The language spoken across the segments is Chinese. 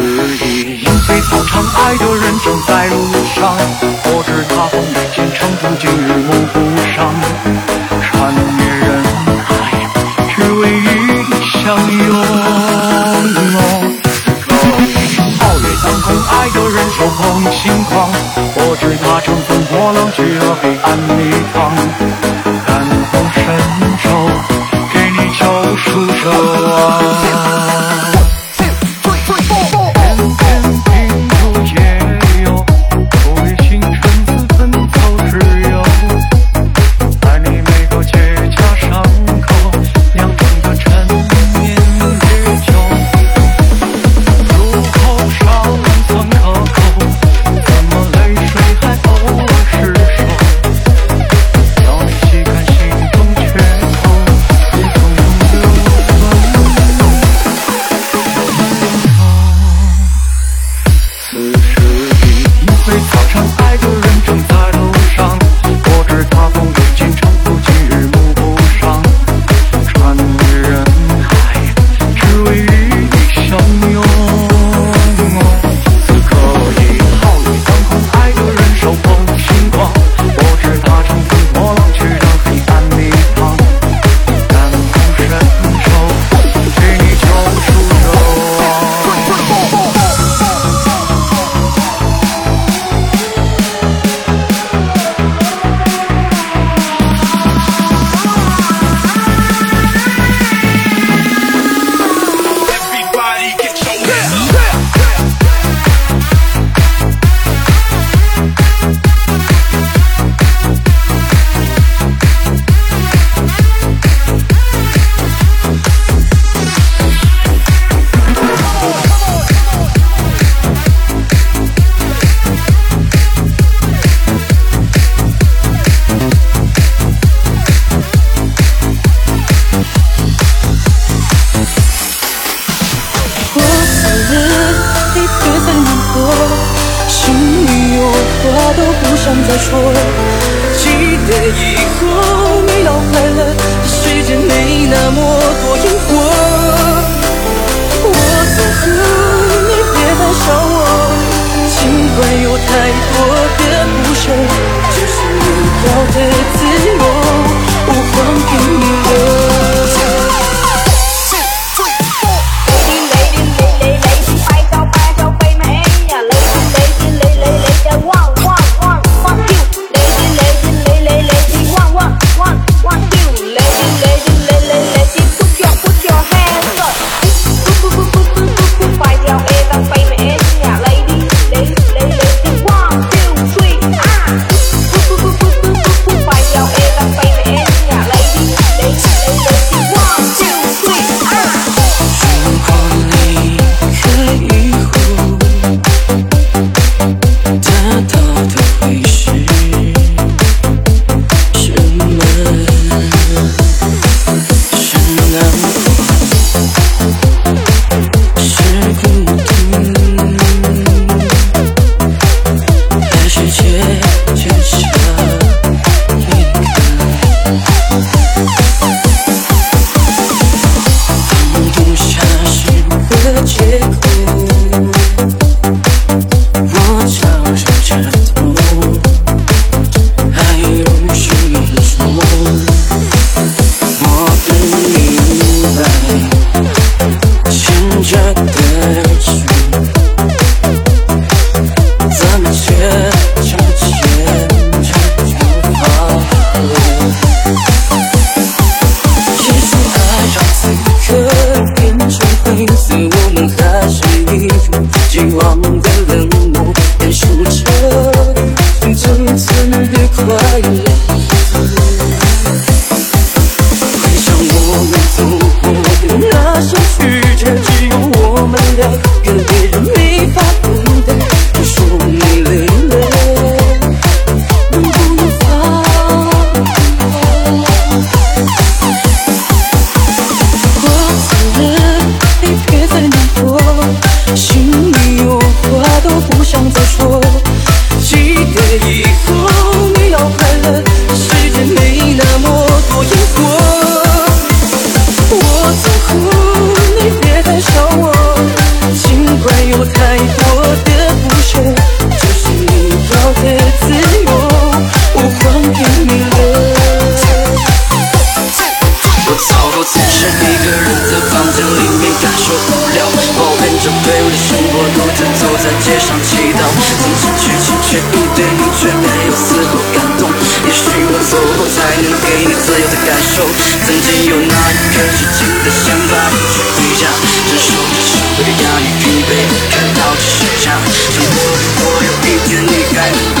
时已莺飞草长，爱的人正在路上。我知他风雨兼程，途经日暮不赏。穿越人海，只为与你相拥。皓月当空，爱的人手捧星光。我知他乘风破浪，去了黑暗迷藏。话都不想再说记得以后你要快乐这世界没那么多因果我走后你别再想我尽管有太多的不舍这是你要的绝望的冷暖我的生活独自走在街上祈祷。曾经剧情却不对你却没有丝毫感动。也许我走后才能给你自由的感受。曾经有那一刻痴情的想法，不去回家，承受着社会的压力，疲惫看到这世家。生活如果有一天你还能够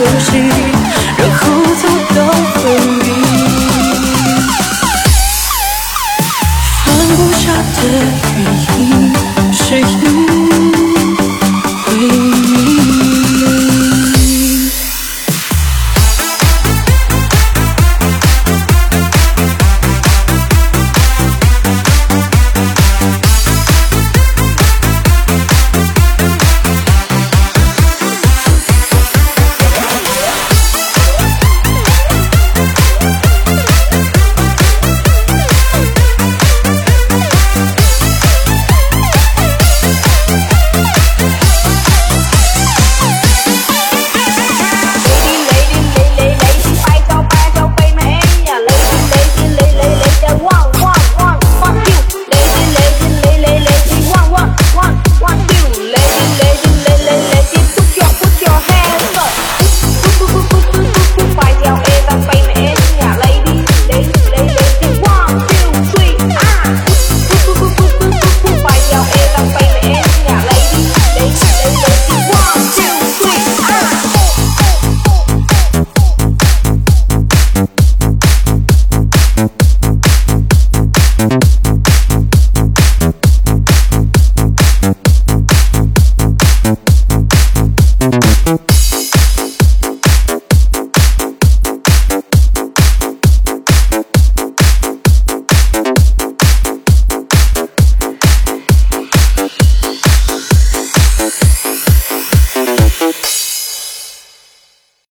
呼吸然后走到分离放不下的原因是因